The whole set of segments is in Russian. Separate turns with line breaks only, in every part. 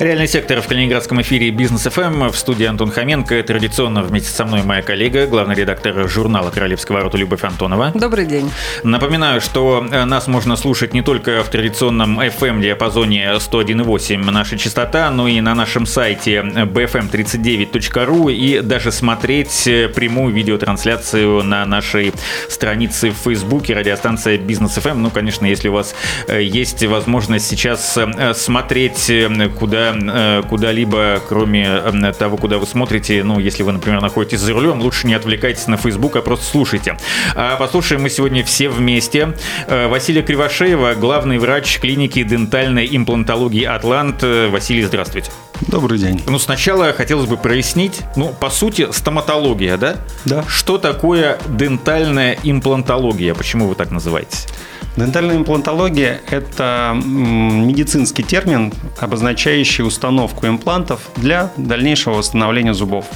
Реальный сектор в Калининградском эфире Бизнес ФМ в студии Антон Хоменко. Традиционно вместе со мной моя коллега, главный редактор журнала «Королевского ворота» Любовь Антонова.
Добрый день.
Напоминаю, что э, нас можно слушать не только в традиционном FM-диапазоне 101,8 наша частота, но и на нашем сайте bfm39.ru и даже смотреть прямую видеотрансляцию на нашей странице в Фейсбуке радиостанция Бизнес ФМ. Ну, конечно, если у вас э, есть возможность сейчас э, смотреть, куда Э, куда-либо, кроме э, того, куда вы смотрите, ну, если вы, например, находитесь за рулем, лучше не отвлекайтесь на Facebook, а просто слушайте. А послушаем мы сегодня все вместе. Э, Василия Кривошеева, главный врач клиники дентальной имплантологии «Атлант». Василий, здравствуйте.
Добрый день.
Ну, сначала хотелось бы прояснить, ну, по сути, стоматология, да?
Да.
Что такое дентальная имплантология? Почему вы так называете?
Дентальная имплантология – это медицинский термин, обозначающий установку имплантов для дальнейшего восстановления зубов.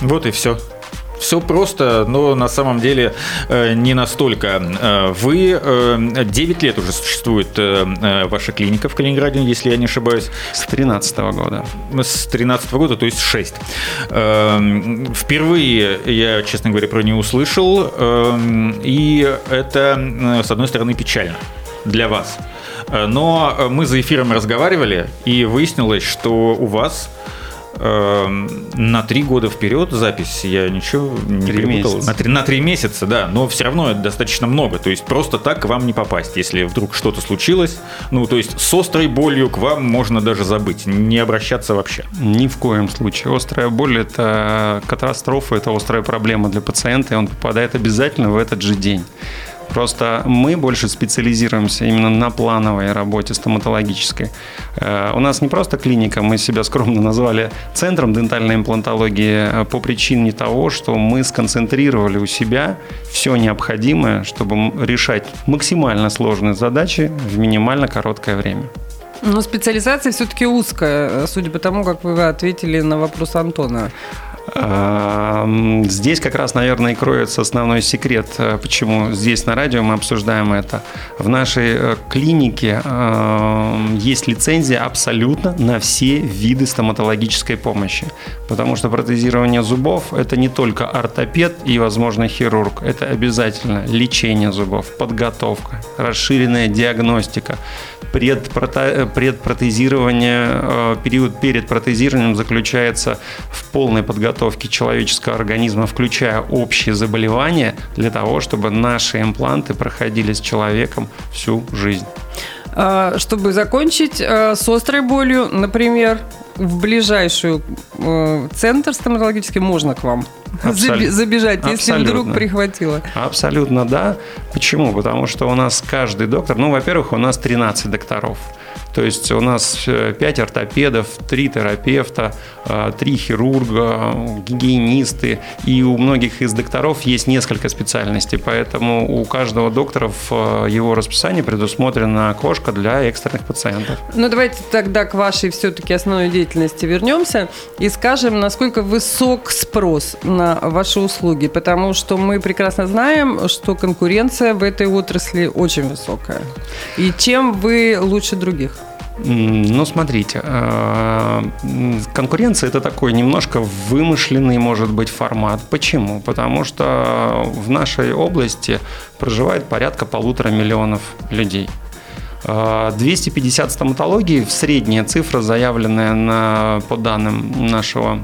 Вот и все. Все просто, но на самом деле э, не настолько. Э, вы 9 э, лет уже существует ваша клиника в Калининграде, если я не ошибаюсь.
С 13 года.
С 13 года, то есть 6. Впервые я, честно говоря, про нее услышал, и это, с одной стороны, печально для вас. Но мы за эфиром разговаривали, и выяснилось, что у вас Эм, на три года вперед запись, я ничего не три перепутал. Месяца. На три, на три месяца, да, но все равно это достаточно много. То есть просто так к вам не попасть, если вдруг что-то случилось. Ну, то есть с острой болью к вам можно даже забыть, не обращаться вообще.
Ни в коем случае. Острая боль – это катастрофа, это острая проблема для пациента, и он попадает обязательно в этот же день. Просто мы больше специализируемся именно на плановой работе стоматологической. Э, у нас не просто клиника, мы себя скромно назвали центром дентальной имплантологии э, по причине того, что мы сконцентрировали у себя все необходимое, чтобы решать максимально сложные задачи в минимально короткое время.
Но специализация все-таки узкая, судя по тому, как вы ответили на вопрос Антона.
Здесь как раз, наверное, и кроется основной секрет, э, почему здесь на радио мы обсуждаем это. В нашей э, клинике есть лицензия абсолютно на все виды стоматологической помощи. Потому что протезирование зубов – это не только ортопед и, возможно, хирург. Это обязательно лечение зубов, подготовка, расширенная диагностика, предпротезирование, э, период перед протезированием заключается в полной подготовке человеческого организма, включая общие заболевания, для того, чтобы наши импланты проходили с человеком всю жизнь.
А, чтобы закончить э, с острой болью, например, в ближайшую э, центр стоматологический можно к вам Абсолютно. забежать, если Абсолютно. вдруг прихватило?
Абсолютно да. Почему? Потому что у нас каждый доктор, ну, во-первых, у нас 13 докторов. То есть у нас 5 э, ортопедов, 3 терапевта, 3 э, хирурга, гигиенисты. И у многих из докторов есть несколько специальностей. Поэтому у каждого доктора в э, его расписании предусмотрена окошко для экстренных пациентов.
Ну давайте тогда к вашей все-таки основной деятельности вернемся и скажем, насколько высок спрос на ваши услуги. Потому что мы прекрасно знаем, что конкуренция в этой отрасли очень высокая. И чем вы лучше других?
Ну, смотрите, э, конкуренция это такой немножко вымышленный, может быть, формат. Почему? Потому что в нашей области проживает порядка полутора миллионов людей. 250 э, стоматологий, средняя цифра, заявленная на, по данным нашего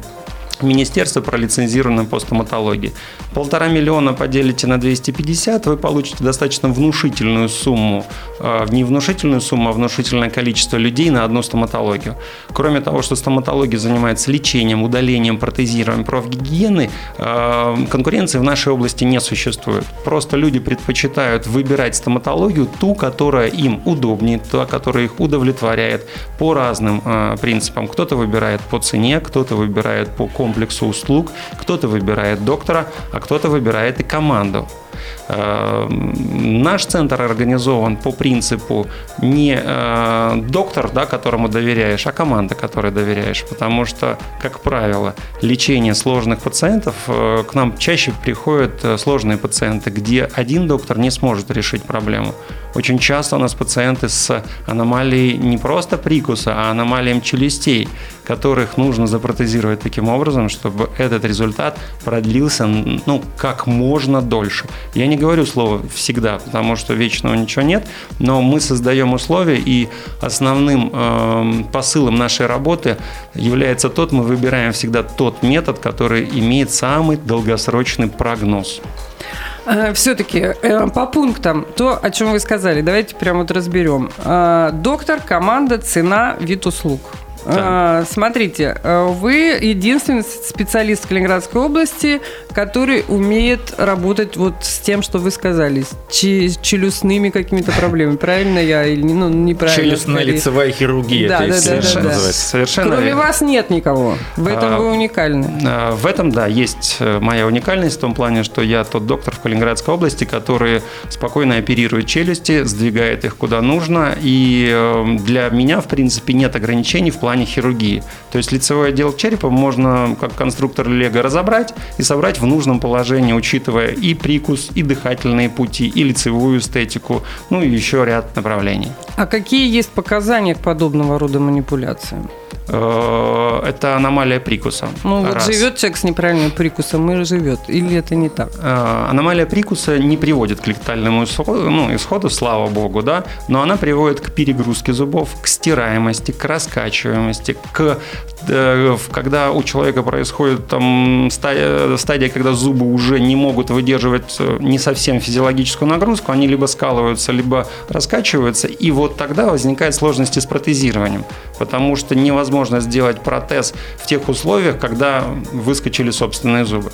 министерство пролицензировано по стоматологии. Полтора миллиона поделите на 250, вы получите достаточно внушительную сумму, э, не внушительную сумму, а внушительное количество людей на одну стоматологию. Кроме того, что стоматология занимается лечением, удалением, протезированием профгигиены, э, конкуренции в нашей области не существует. Просто люди предпочитают выбирать стоматологию, ту, которая им удобнее, та, которая их удовлетворяет по разным э, принципам. Кто-то выбирает по цене, кто-то выбирает по комплексу комплексу услуг. Кто-то выбирает доктора, а кто-то выбирает и команду. Э, наш центр организован по принципу не э, доктор, да, которому доверяешь, а команда, которой доверяешь. Потому что, как правило, лечение сложных пациентов к нам чаще приходят сложные пациенты, где один доктор не сможет решить проблему. Очень часто у нас пациенты с аномалией не просто прикуса, а аномалией челюстей, которых нужно запротезировать таким образом, чтобы этот результат продлился ну, как можно дольше. Я не говорю слово «всегда», потому что вечного ничего нет, но мы создаем условия, и основным э, посылом нашей работы является тот, мы выбираем всегда тот метод, который имеет самый долгосрочный прогноз.
Э, Все-таки э, по пунктам, то, о чем вы сказали, давайте прямо вот разберем. Э, доктор, команда, цена, вид услуг. Да. Смотрите, вы единственный специалист в Калининградской области, который умеет работать вот с тем, что вы сказали, с челюстными какими-то проблемами. Правильно я или ну, неправильно?
Челюстно-лицевая хирургия.
Да, да, да, да, да.
Совершенно
Кроме вас нет никого. В этом а, вы уникальны.
А, в этом, да, есть э, моя уникальность в том плане, что я тот доктор в Калининградской области, который спокойно оперирует челюсти, сдвигает их куда нужно. И э, для меня, в принципе, нет ограничений в плане хирургии. То есть лицевой отдел черепа можно, как конструктор Лего, разобрать и собрать в нужном положении, учитывая и прикус, и дыхательные пути, и лицевую эстетику, ну и еще ряд направлений.
А какие есть показания к подобного рода манипуляциям?
Э, это аномалия прикуса.
Ну, вот живет человек с неправильным прикусом и живет. Или это не так?
Э, аномалия прикуса не приводит к летальному исходу, ну, исходу, слава богу, да, но она приводит к перегрузке зубов, к стираемости, к раскачиваемости, к э, когда у человека происходит там стадия, стадия, когда зубы уже не могут выдерживать не совсем физиологическую нагрузку, они либо скалываются, либо раскачиваются, и вот тогда возникают сложности с протезированием, потому что невозможно сделать протез в тех условиях, когда выскочили собственные зубы.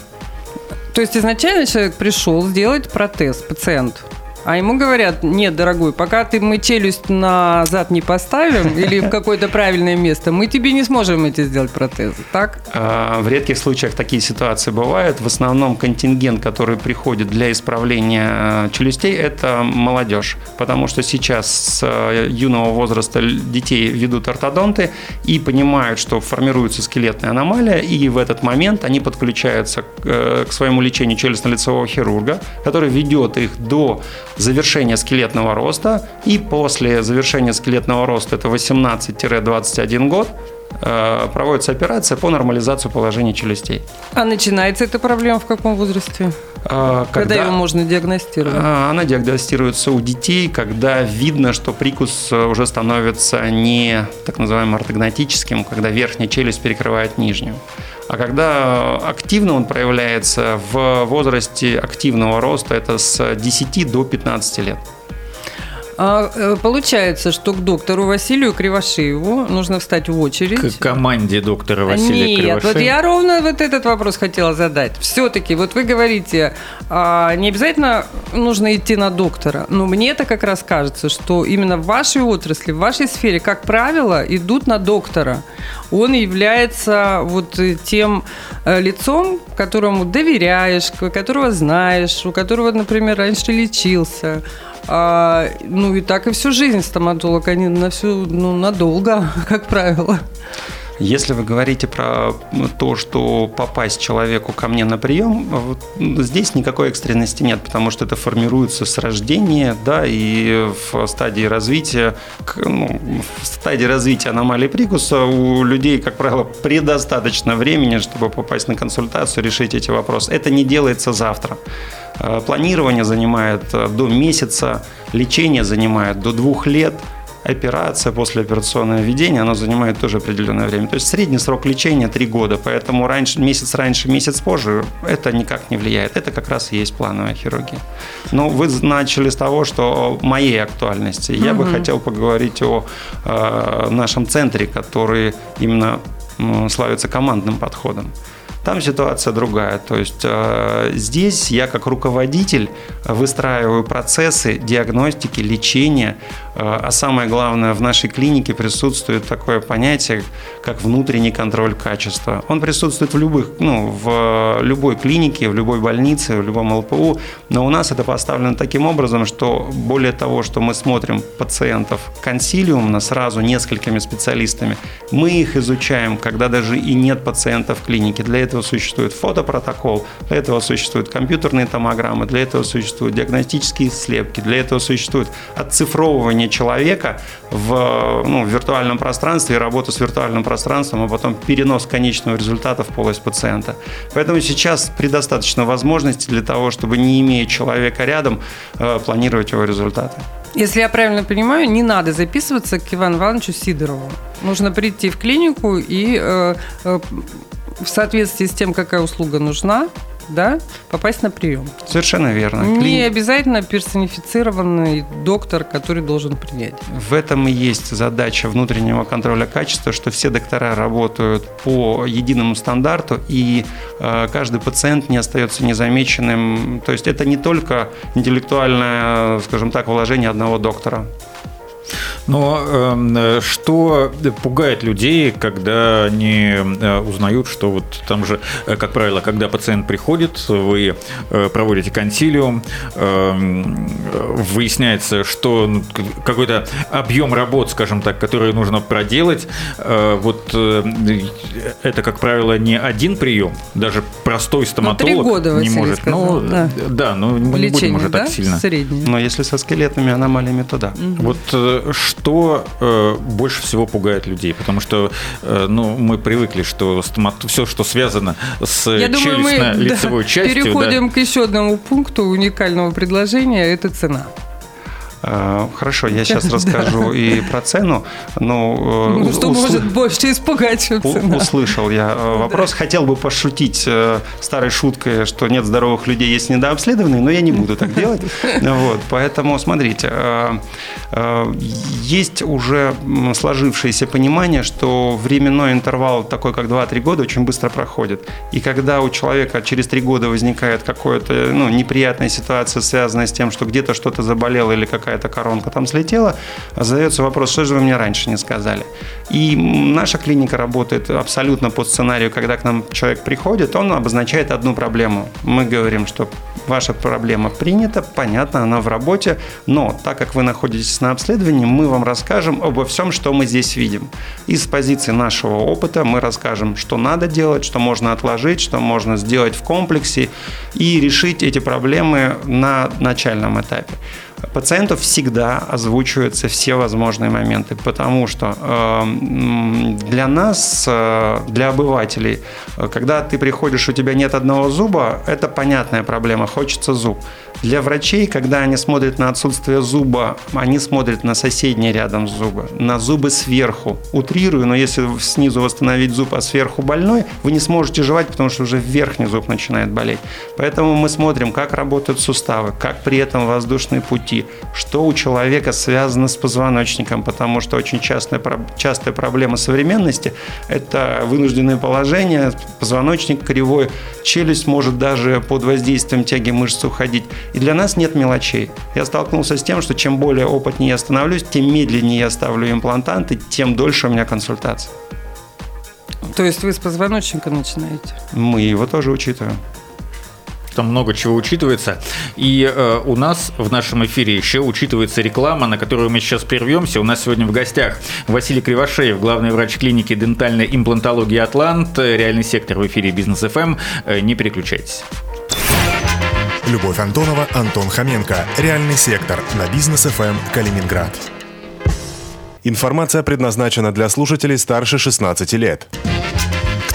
То есть изначально человек пришел сделать протез, пациент, а ему говорят, нет, дорогой, пока ты мы челюсть назад не поставим или в какое-то правильное место, мы тебе не сможем эти сделать протезы, так?
А, в редких случаях такие ситуации бывают. В основном контингент, который приходит для исправления э, челюстей, это молодежь. Потому что сейчас с э, юного возраста детей ведут ортодонты и понимают, что формируется скелетная аномалия, и в этот момент они подключаются к, э, к своему лечению челюстно-лицевого хирурга, который ведет их до завершение скелетного роста, и после завершения скелетного роста, это 18-21 год, э, проводится операция по нормализации положения челюстей.
А начинается эта проблема в каком возрасте? А, когда, когда ее можно диагностировать?
А, она диагностируется у детей, когда видно, что прикус уже становится не так называемым ортогнатическим, когда верхняя челюсть перекрывает нижнюю. А когда активно он проявляется в возрасте активного роста, это с 10 до 15 лет.
А, э, получается, что к доктору Василию Кривошееву нужно встать в очередь.
К команде доктора Василия
Нет,
Кривошеева.
вот я ровно вот этот вопрос хотела задать. Все-таки, вот вы говорите, а, не обязательно нужно идти на доктора, но мне это как раз кажется, что именно в вашей отрасли, в вашей сфере, как правило, идут на доктора. Он является вот тем э, лицом, которому доверяешь, которого знаешь, у которого, например, раньше лечился, а, ну и так и всю жизнь стоматолог, они на всю, ну, надолго, как правило.
Если вы говорите про то, что попасть человеку ко мне на прием, вот здесь никакой экстренности нет, потому что это формируется с рождения, да, и в стадии развития, ну, в стадии развития аномалии прикуса у людей, как правило, предостаточно времени, чтобы попасть на консультацию, решить эти вопросы. Это не делается завтра. Э, планирование занимает э, до месяца, лечение занимает до двух лет, операция, послеоперационное введение, оно занимает тоже определенное время. То есть средний срок лечения 3 года, поэтому раньше, месяц раньше, месяц позже это никак не влияет. Это как раз и есть плановая хирургия. Но вы начали с того, что моей актуальности. Я угу. бы хотел поговорить о э, нашем центре, который именно славится командным подходом. Там ситуация другая. То есть э, здесь я как руководитель выстраиваю процессы диагностики, лечения, э, а самое главное, в нашей клинике присутствует такое понятие, как внутренний контроль качества. Он присутствует в любых, ну, в любой клинике, в любой больнице, в любом ЛПУ, но у нас это поставлено таким образом, что более того, что мы смотрим пациентов консилиумно сразу несколькими специалистами, мы их изучаем, когда даже и нет пациентов в клинике. Для этого существует фотопротокол, для этого существуют компьютерные томограммы, для этого существуют диагностические слепки, для этого существует отцифровывание человека в, ну, в виртуальном пространстве и работа с виртуальным пространством, а потом перенос конечного результата в полость пациента. Поэтому сейчас предостаточно возможностей для того, чтобы не имея человека рядом, э, планировать его результаты.
Если я правильно понимаю, не надо записываться к Ивану Ивановичу Сидорову. Нужно прийти в клинику и э, э, в соответствии с тем, какая услуга нужна, да, попасть на прием.
Совершенно верно.
Не
Клини-
обязательно персонифицированный доктор, который должен принять.
В этом и есть задача внутреннего контроля качества, что все доктора работают по единому стандарту, и э, каждый пациент не остается незамеченным. То есть это не только интеллектуальное, скажем так, вложение одного доктора.
Но э, что пугает людей, когда они э, узнают, что вот там же, э, как правило, когда пациент приходит, вы э, проводите консилиум, э, выясняется, что ну, какой-то объем работ, скажем так, который нужно проделать, э, вот э, это, как правило, не один прием, даже простой стоматолог
три года,
не может.
сказал,
ну,
да.
да, ну мы не будем
Лечение,
уже
да?
так сильно.
Среднее.
Но если со скелетными аномалиями, то да.
Вот э, что э, больше всего пугает людей? Потому что э, ну, мы привыкли, что стомат... все, что связано с челюстно-лицевой
да,
частью, да,
переходим к еще одному пункту уникального предложения – это цена.
Э, Хорошо, я сейчас расскажу и про цену, но э,
Ну, что может больше испугать, чем цена?
Услышал я э, вопрос. Хотел бы пошутить э, старой шуткой, что нет здоровых людей, есть недообследованные, но я не буду так делать. Вот, поэтому смотрите, есть уже сложившееся понимание, что временной интервал такой, как 2-3 года, очень быстро проходит. И когда у человека через 3 года возникает какая-то ну, неприятная ситуация, связанная с тем, что где-то что-то заболело или какая-то коронка там слетела, задается вопрос, что же вы мне раньше не сказали. И наша клиника работает абсолютно по сценарию, когда к нам человек приходит, он обозначает одну проблему. Мы говорим, что ваша проблема принята, понятно, она в работе, но так как вы находитесь на обследовании, мы вам расскажем обо всем, что мы здесь видим. И с позиции нашего опыта мы расскажем, что надо делать, что можно отложить, что можно сделать в комплексе и решить эти проблемы на начальном этапе. Пациенту всегда озвучиваются все возможные моменты, потому что э, м, для нас, э, для обывателей, э, когда ты приходишь, у тебя нет одного зуба, это понятная проблема, хочется зуб. Для врачей, когда они смотрят на отсутствие зуба, они смотрят на соседний рядом зубы, на зубы сверху. Утрирую, но если снизу восстановить зуб, а сверху больной, вы не сможете жевать, потому что уже верхний зуб начинает болеть. Поэтому мы смотрим, как работают суставы, как при этом воздушные пути, что у человека связано с позвоночником, потому что очень частая, про- частая проблема современности – это вынужденное положение, позвоночник кривой, челюсть может даже под воздействием тяги мышц уходить. И для нас нет мелочей. Я столкнулся с тем, что чем более опытнее я становлюсь, тем медленнее я ставлю имплантанты, тем дольше у меня консультация.
То есть вы с позвоночника начинаете?
Мы его тоже учитываем.
Там много чего учитывается. И э, у нас в нашем эфире еще учитывается реклама, на которую мы сейчас прервемся. У нас сегодня в гостях Василий Кривошеев, главный врач клиники дентальной имплантологии «Атлант», э, реальный сектор в эфире «Бизнес ФМ». Э, Не переключайтесь.
Любовь Антонова, Антон Хоменко. Реальный сектор на бизнес ФМ Калининград.
Информация предназначена для слушателей старше 16 лет.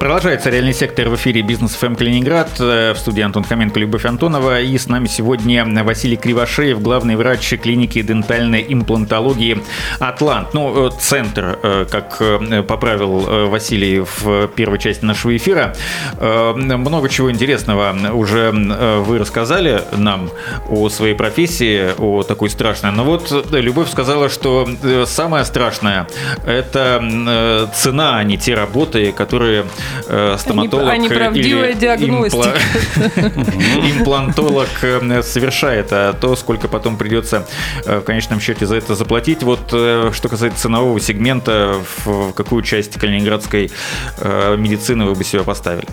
Продолжается реальный сектор в эфире «Бизнес ФМ Калининград». Э, в студии Антон Хоменко, Любовь Антонова. И с нами сегодня Василий Кривошеев, главный врач клиники дентальной имплантологии «Атлант». Ну, э, центр, э, как поправил Василий в первой части нашего эфира. Много чего интересного уже вы рассказали нам о своей профессии, о такой страшной. Но вот Любовь сказала, что самое страшное – это цена, а не те работы, которые Э, стоматолог
а неправдивая
или
диагностика.
имплантолог э, совершает, а то, сколько потом придется э, в конечном счете за это заплатить. Вот что касается ценового сегмента, в какую часть калининградской медицины вы бы себя поставили?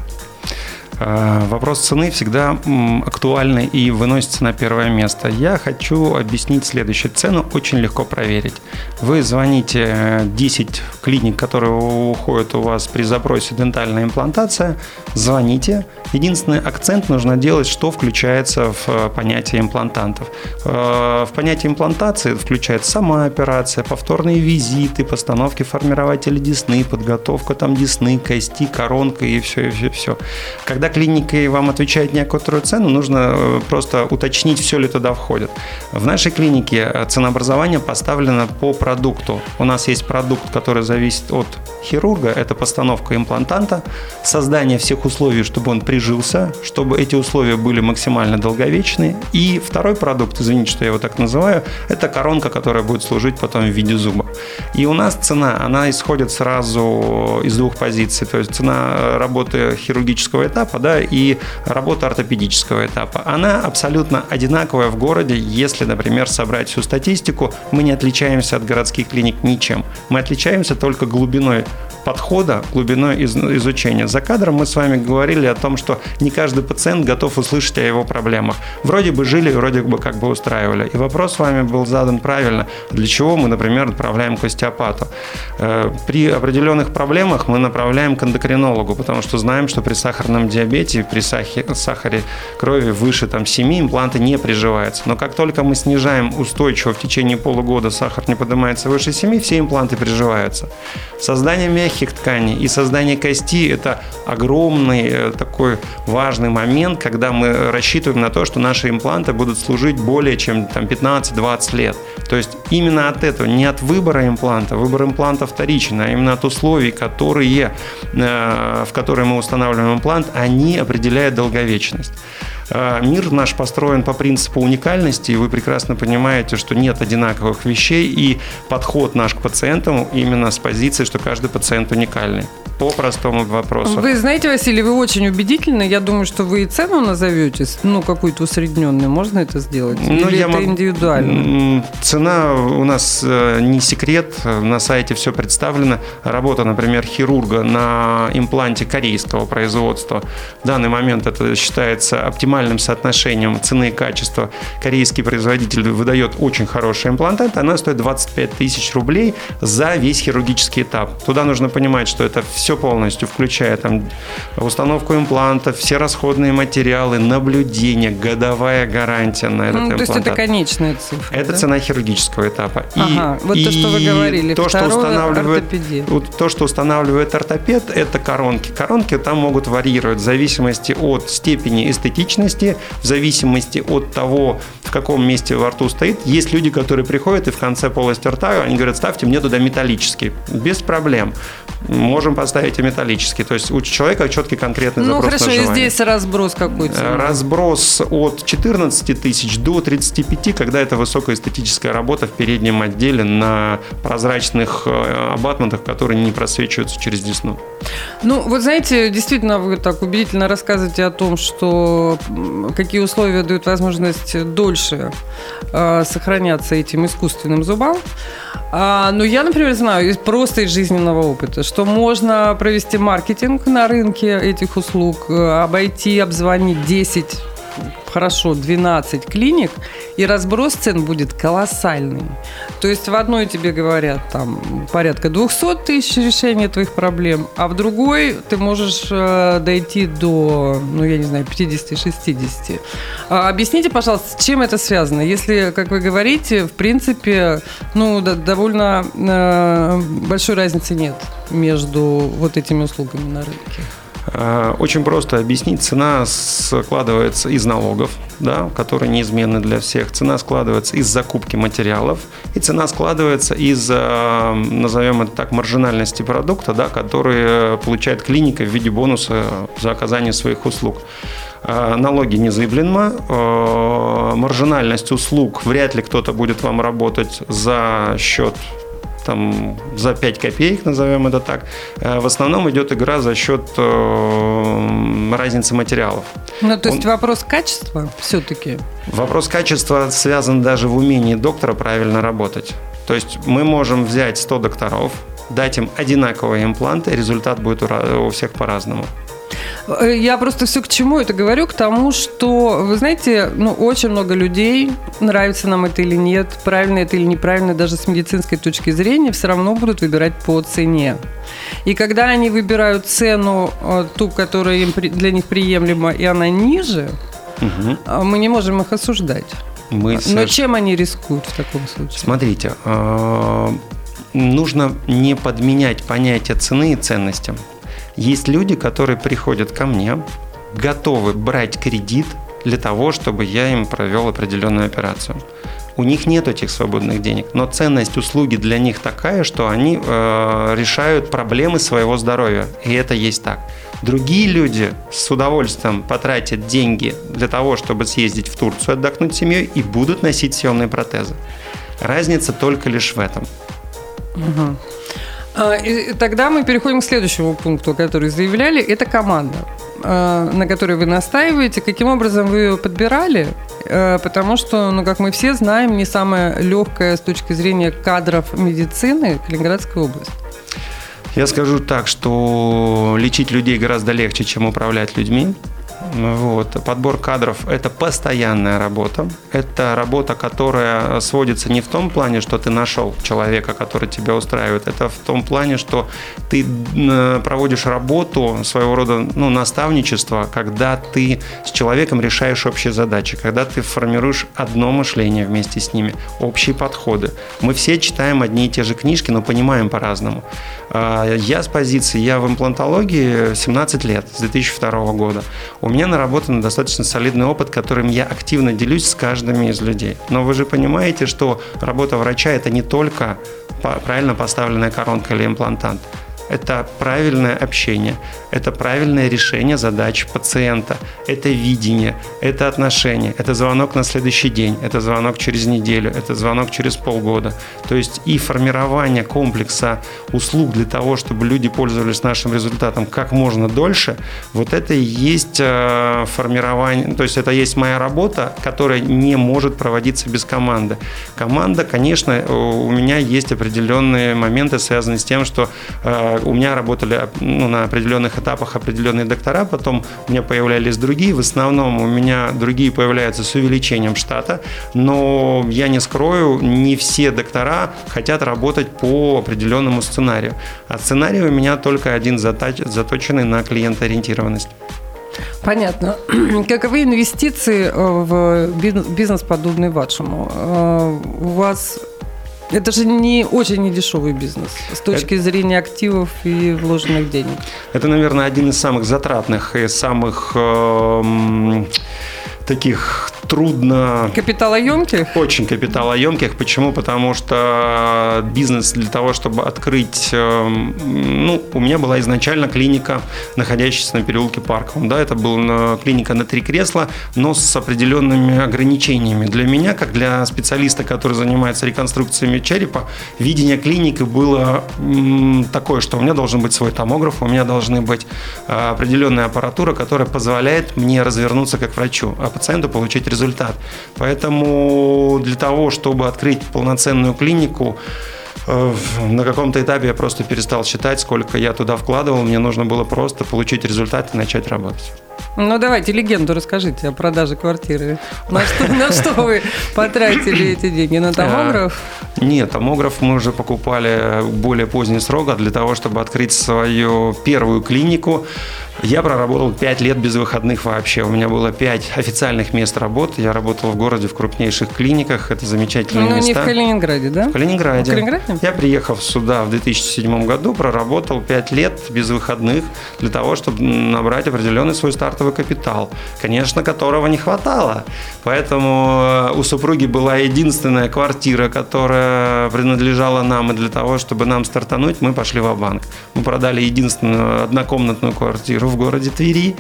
Э, вопрос цены всегда актуальный и выносится на первое место. Я хочу объяснить следующее. Цену очень легко проверить. Вы звоните 10 э, клиник, которые уходят у вас при запросе дентальная имплантация, звоните. Единственный акцент нужно делать, что включается в э, понятие имплантантов. В понятие имплантации включается сама операция, повторные визиты, постановки формирователя десны, подготовка там десны, кости, коронка и все, и все, все. Когда когда клиника вам отвечает некоторую цену, нужно э, просто уточнить, все ли туда входит. В нашей клинике э, ценообразование поставлено по продукту. У нас есть продукт, который зависит от хирурга, это постановка имплантанта, создание всех условий, чтобы он прижился, чтобы эти условия были максимально долговечные. И второй продукт, извините, что я его так называю, это коронка, которая будет служить потом в виде зуба. И у нас цена, она исходит сразу из двух позиций. То есть цена э, работы хирургического этапа да, и работа ортопедического этапа. Она абсолютно одинаковая в городе, если, например, собрать всю статистику, мы не отличаемся от городских клиник ничем. Мы отличаемся только глубиной подхода, глубиной из, изучения. За кадром мы с вами говорили о том, что не каждый пациент готов услышать о его проблемах. Вроде бы жили, вроде бы как бы устраивали. И вопрос с вами был задан правильно. Для чего мы, например, отправляем к остеопату? Э, при определенных проблемах мы направляем к эндокринологу, потому что знаем, что при сахарном диабете, при сахаре крови выше там, 7 импланты не приживаются. Но как только мы снижаем устойчиво в течение полугода сахар не поднимается выше 7, все импланты приживаются. Создание мягких тканей. И создание кости – это огромный э, такой важный момент, когда мы рассчитываем на то, что наши импланты будут служить более чем там, 15-20 лет. То есть именно от этого, не от выбора импланта, выбор импланта вторичен, а именно от условий, которые, э, в которые мы устанавливаем имплант, они определяют долговечность. А, мир наш построен по принципу уникальности, и вы прекрасно понимаете, что нет одинаковых вещей, и подход наш к пациентам именно с позиции, что каждый пациент уникальный по простому вопросу.
Вы знаете, Василий, вы очень убедительны. Я думаю, что вы и цену назовете, ну, какую-то усредненную. Можно это сделать? Ну, Или я это могу... индивидуально?
Цена у нас э, не секрет. На сайте все представлено. Работа, например, хирурга на импланте корейского производства. В данный момент это считается оптимальным соотношением цены и качества. Корейский производитель выдает очень хороший имплантат. Она стоит 25 тысяч рублей за весь хирургический этап. Туда нужно понимать, что это все все полностью, включая там установку имплантов, все расходные материалы, наблюдение, годовая гарантия на этот ну, имплант.
То есть это конечная цифра,
Это
да?
цена хирургического этапа.
Ага, и, вот и то, что вы говорили,
то, что устанавливает, то, что устанавливает ортопед, это коронки. Коронки там могут варьировать в зависимости от степени эстетичности, в зависимости от того, в каком месте во рту стоит. Есть люди, которые приходят и в конце полости рта, они говорят, ставьте мне туда металлический. Без проблем. Можем поставить ставите металлический. То есть у человека четкий конкретный
ну,
запрос
хорошо,
на желание.
здесь разброс какой-то.
Э, разброс от 14 тысяч до 35, когда это высокоэстетическая работа в переднем отделе на прозрачных э, абатментах, которые не просвечиваются через десну.
Ну, вот знаете, действительно, вы так убедительно рассказываете о том, что какие условия дают возможность дольше э, сохраняться этим искусственным зубам. А, ну, я, например, знаю просто из жизненного опыта, что можно провести маркетинг на рынке этих услуг, э, обойти, обзвонить 10 хорошо 12 клиник, и разброс цен будет колоссальный. То есть в одной тебе говорят там порядка 200 тысяч решения твоих проблем, а в другой ты можешь э, дойти до, ну я не знаю, 50-60. А, объясните, пожалуйста, с чем это связано? Если, как вы говорите, в принципе, ну да, довольно э, большой разницы нет между вот этими услугами на рынке.
Э, очень просто объяснить. Цена складывается из налогов, да, которые неизменны для всех. Цена складывается из закупки материалов. И цена складывается из, э, назовем это так, маржинальности продукта, да, который получает клиника в виде бонуса за оказание своих услуг. Э, налоги незыблемо, маржинальность услуг вряд ли кто-то будет вам работать за счет там за 5 копеек, назовем это так. Э, в основном идет игра за счет э, разницы материалов.
Ну, то есть Он... вопрос качества все-таки?
Вопрос качества связан даже в умении доктора правильно работать. То есть мы можем взять 100 докторов, дать им одинаковые импланты, результат будет у всех по-разному.
Э, я просто все к чему это говорю, к тому, что, вы знаете, ну, очень много людей, нравится нам это или нет, правильно это или неправильно, даже с медицинской точки зрения, все равно будут выбирать по цене. И когда они выбирают цену, э, ту, которая им, для них приемлема, и она ниже, угу. мы не можем их осуждать. Мы Но чем они рискуют в таком случае?
Смотрите, нужно не подменять понятие цены и ценности. Есть люди, которые приходят ко мне, готовы брать кредит для того, чтобы я им провел определенную операцию. У них нет этих свободных денег, но ценность услуги для них такая, что они э, решают проблемы своего здоровья. И это есть так. Другие люди с удовольствием потратят деньги для того, чтобы съездить в Турцию, отдохнуть с семьей и будут носить съемные протезы. Разница только лишь в этом.
Угу. И тогда мы переходим к следующему пункту, который заявляли. Это команда, а, на которой вы настаиваете. Каким образом вы ее подбирали? А, потому что, ну, как мы все знаем, не самая легкая с точки зрения кадров медицины Калининградская область.
Я скажу так, что лечить людей гораздо легче, чем управлять людьми. Вот. Подбор кадров – это постоянная работа. Это работа, которая сводится не в том плане, что ты нашел человека, который тебя устраивает. Это в том плане, что ты э, проводишь работу, своего рода ну, наставничество, когда ты с человеком решаешь общие задачи, когда ты формируешь одно мышление вместе с ними, общие подходы. Мы все читаем одни и те же книжки, но понимаем по-разному. А, я с позиции, я в имплантологии 17 лет, с 2002 года. У меня наработан достаточно солидный опыт, которым я активно делюсь с каждым из людей. Но вы же понимаете, что работа врача – это не только правильно поставленная коронка или имплантант – это правильное общение, это правильное решение задач пациента, это видение, это отношение, это звонок на следующий день, это звонок через неделю, это звонок через полгода. То есть и формирование комплекса услуг для того, чтобы люди пользовались нашим результатом как можно дольше, вот это и есть э, формирование, то есть это есть моя работа, которая не может проводиться без команды. Команда, конечно, у меня есть определенные моменты, связанные с тем, что э, у меня работали ну, на определенных этапах определенные доктора, потом у меня появлялись другие. В основном у меня другие появляются с увеличением штата, но я не скрою, не все доктора хотят работать по определенному сценарию. А сценарий у меня только один заточенный на клиентоориентированность.
Понятно. Каковы инвестиции э, в бизнес, подобный вашему? Э, у вас это же не очень недешевый бизнес с точки это, зрения активов и вложенных денег.
Это, наверное, один из самых затратных и самых э, таких трудно...
Капиталоемких?
Очень капиталоемких. Почему? Потому что бизнес для того, чтобы открыть... Эм, ну, у меня была изначально клиника, находящаяся на переулке Парковом. Да, это была клиника на три кресла, но с определенными ограничениями. Для меня, как для специалиста, который занимается реконструкциями черепа, видение клиники было такое, что у меня должен быть свой томограф, у меня должны быть э, определенная аппаратура, которая позволяет мне развернуться как врачу, а пациенту получить результат. Поэтому для того, чтобы открыть полноценную клинику, э, на каком-то этапе я просто перестал считать, сколько я туда вкладывал. Мне нужно было просто получить результат и начать работать.
Ну, давайте легенду расскажите о продаже квартиры. На что, на что вы потратили эти деньги? На томограф?
Э, нет, томограф мы уже покупали более поздний срок, а для того, чтобы открыть свою первую клинику, я проработал 5 лет без выходных вообще. У меня было 5 официальных мест работы. Я работал в городе в крупнейших клиниках. Это замечательные
Но
места.
не в Калининграде, да?
В Калининграде.
В Калининграде?
Я приехал сюда в 2007 году, проработал 5 лет без выходных для того, чтобы набрать определенный свой стартовый капитал, конечно, которого не хватало. Поэтому э, у супруги была единственная квартира, которая принадлежала нам, и для того, чтобы нам стартануть, мы пошли в банк Мы продали единственную однокомнатную квартиру в городе Твери.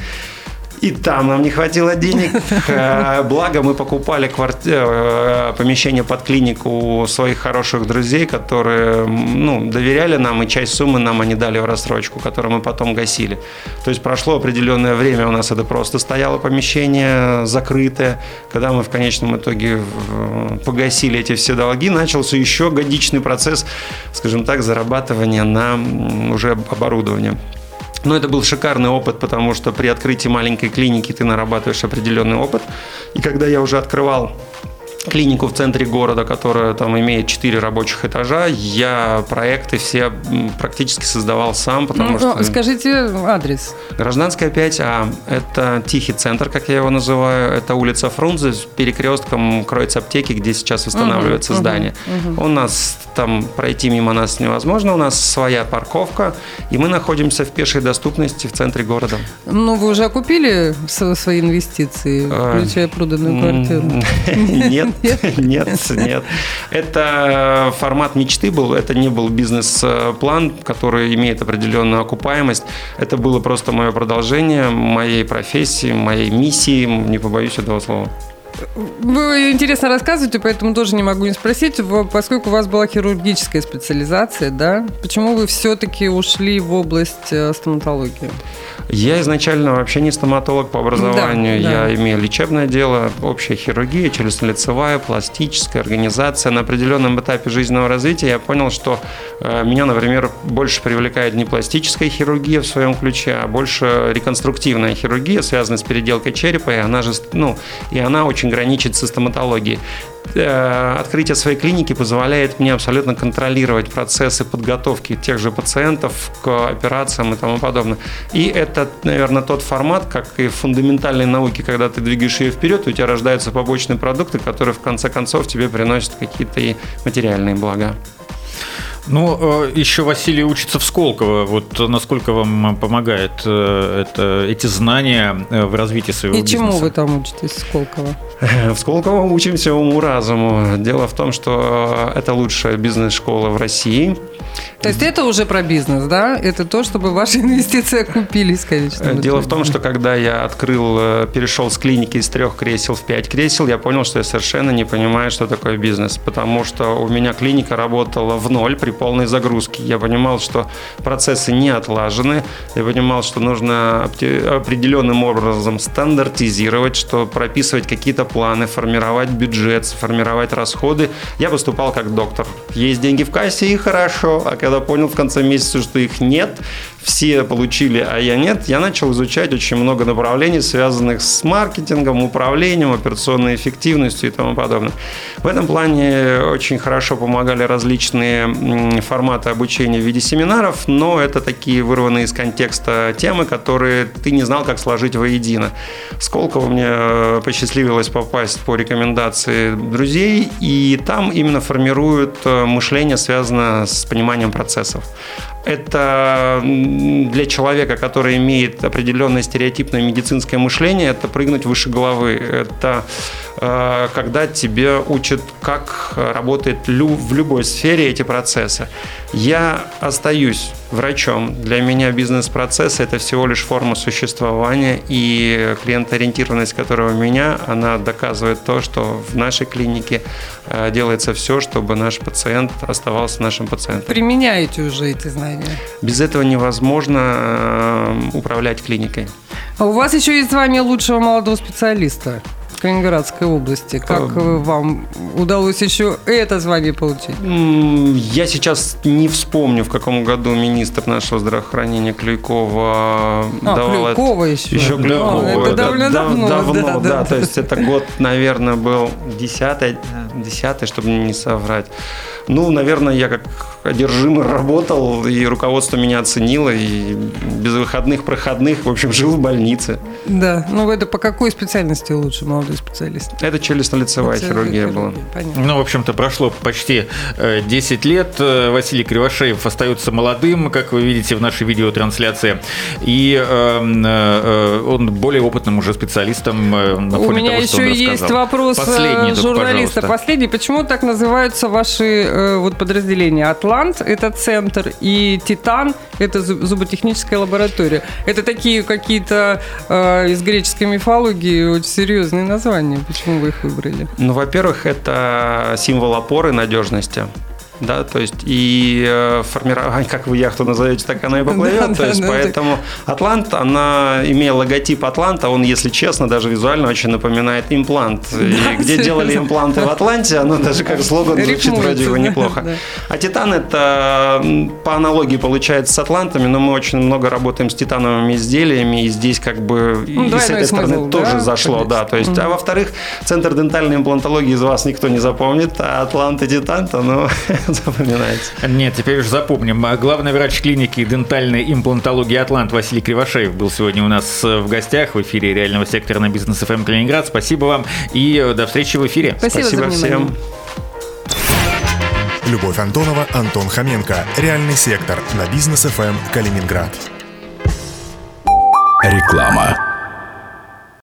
И там нам не хватило денег. Э, благо мы покупали кварти... Э, помещение под клинику у своих хороших друзей, которые ну, доверяли нам, и часть суммы нам они дали в рассрочку, которую мы потом гасили. То есть прошло определенное время, у нас это просто стояло помещение закрытое. Когда мы в конечном итоге погасили эти все долги, начался еще годичный процесс, скажем так, зарабатывания на уже оборудование. Но это был шикарный опыт, потому что при открытии маленькой клиники ты нарабатываешь определенный опыт. И когда я уже открывал клинику в центре города, которая там имеет 4 рабочих этажа. Я проекты все практически создавал сам, потому ну, что...
Скажите адрес.
Гражданская 5А. Это тихий центр, как я его называю. Это улица Фрунзе с перекрестком кроется аптеки, где сейчас восстанавливается угу, здание. Угу. У нас там пройти мимо нас невозможно. У нас своя парковка, и мы находимся в пешей доступности в центре города.
Ну, вы уже окупили свои инвестиции, а, включая проданную квартиру?
Нет, Нет, нет. Это формат мечты был, это не был бизнес-план, который имеет определенную окупаемость. Это было просто мое продолжение моей профессии, моей миссии, не побоюсь этого слова.
Вы интересно рассказываете, поэтому тоже не могу не спросить, поскольку у вас была хирургическая специализация, да? Почему вы все-таки ушли в область э, стоматологии?
Я изначально вообще не стоматолог по образованию. Да, да. Я имею лечебное дело, общая хирургия, челюстно-лицевая, пластическая организация. На определенном этапе жизненного развития я понял, что э, меня, например, больше привлекает не пластическая хирургия в своем ключе, а больше реконструктивная хирургия, связанная с переделкой черепа, и она же, ну, и она очень граничит со стоматологией. Э, открытие своей клиники позволяет мне абсолютно контролировать процессы подготовки тех же пациентов к операциям и тому подобное. И это, наверное, тот формат, как и в фундаментальной науке, когда ты двигаешь ее вперед, у тебя рождаются побочные продукты, которые в конце концов тебе приносят какие-то и материальные блага.
Ну, э, еще Василий учится в Сколково. Вот насколько вам помогает э, это, эти знания э, в развитии своего
И
бизнеса?
чему вы там учитесь в Сколково?
В Сколково учимся уму-разуму. Дело в том, что это лучшая бизнес-школа в России.
То есть это уже про бизнес, да? Это то, чтобы ваши инвестиции окупились, конечно.
Дело в том, что когда я открыл, перешел с клиники из трех кресел в пять кресел, я понял, что я совершенно не понимаю, что такое бизнес. Потому что у меня клиника работала в ноль при полной загрузке. Я понимал, что процессы не отлажены. Я понимал, что нужно определенным образом стандартизировать, что прописывать какие-то планы, формировать бюджет, формировать расходы. Я выступал как доктор. Есть деньги в кассе и хорошо. А когда понял в конце месяца, что их нет, все получили, а я нет, я начал изучать очень много направлений, связанных с маркетингом, управлением, операционной эффективностью и тому подобное. В этом плане очень хорошо помогали различные форматы обучения в виде семинаров, но это такие вырванные из контекста темы, которые ты не знал, как сложить воедино. Сколково мне э, посчастливилось попасть по рекомендации друзей, и там именно формируют э, мышление, связанное с пониманием процессов это для человека, который имеет определенное стереотипное медицинское мышление, это прыгнуть выше головы. Это когда тебе учат, как работает в любой сфере эти процессы. Я остаюсь врачом. Для меня бизнес-процесс – это всего лишь форма существования, и клиентоориентированность, которая у меня, она доказывает то, что в нашей клинике э, делается все, чтобы наш пациент оставался нашим пациентом.
Применяете уже эти знания?
Без этого невозможно э, управлять клиникой.
А у вас еще есть звание лучшего молодого специалиста. в Калининградской области. Как э, вам удалось еще это звание получить?
Я сейчас не вспомню, в каком году министр нашего здравоохранения Клюйкова
а, давал
Клюйкова
это. еще.
Еще Клюйкова.
А, это довольно
да,
давно.
Давно,
да,
да,
да,
да,
да.
То есть это год, наверное, был десятый, десятый, чтобы не соврать. Ну, наверное, я как одержимо работал, и руководство меня оценило, и без выходных, проходных, в общем, жил в больнице.
Да, ну это по какой специальности лучше молодой специалист?
Это челюстно-лицевая хирургия была.
Понятно.
Ну, в общем-то, прошло почти э, 10 лет. Э, Василий Кривошеев остается молодым, как вы видите в нашей видеотрансляции. И э, э, он более опытным уже специалистом э, на
У
фоне
меня
того, что он
еще есть
рассказал.
вопрос э,
Последний,
журналиста.
пожалуйста.
Последний. Почему так называются ваши э, вот подразделения? Атлант – это центр, и Титан – это зу- зуботехническая лаборатория. Это такие какие-то э, из греческой мифологии очень серьезные названия. Почему вы их выбрали?
Ну, во-первых, это символ опоры надежности. Да, то есть и э, формирование, как вы яхту назовете, так она и поплывет.
Да,
то
да,
есть
да,
поэтому Атлант, она, имея логотип Атланта, он, если честно, даже визуально очень напоминает имплант. И где делали импланты в Атланте, оно даже как слоган звучит
Рифмуется,
вроде бы неплохо.
да.
А Титан это по аналогии получается с Атлантами, но мы очень много работаем с титановыми изделиями, и здесь как бы и
Ну,
с этой стороны
смысл,
тоже
да,
зашло,
конечно.
да. То есть, а во-вторых, центр дентальной имплантологии из вас никто не запомнит, а Атлант и Титан, то ну, запоминается.
Нет, теперь уже запомним. А Главный врач клиники дентальной имплантологии «Атлант» Василий Кривошеев был сегодня у нас э, в гостях в эфире реального сектора на бизнес ФМ Калининград. Спасибо вам и э, до встречи в эфире.
Спасибо, за внимание.
всем.
Любовь Антонова, Антон Хоменко. Реальный сектор на бизнес ФМ Калининград.
Реклама.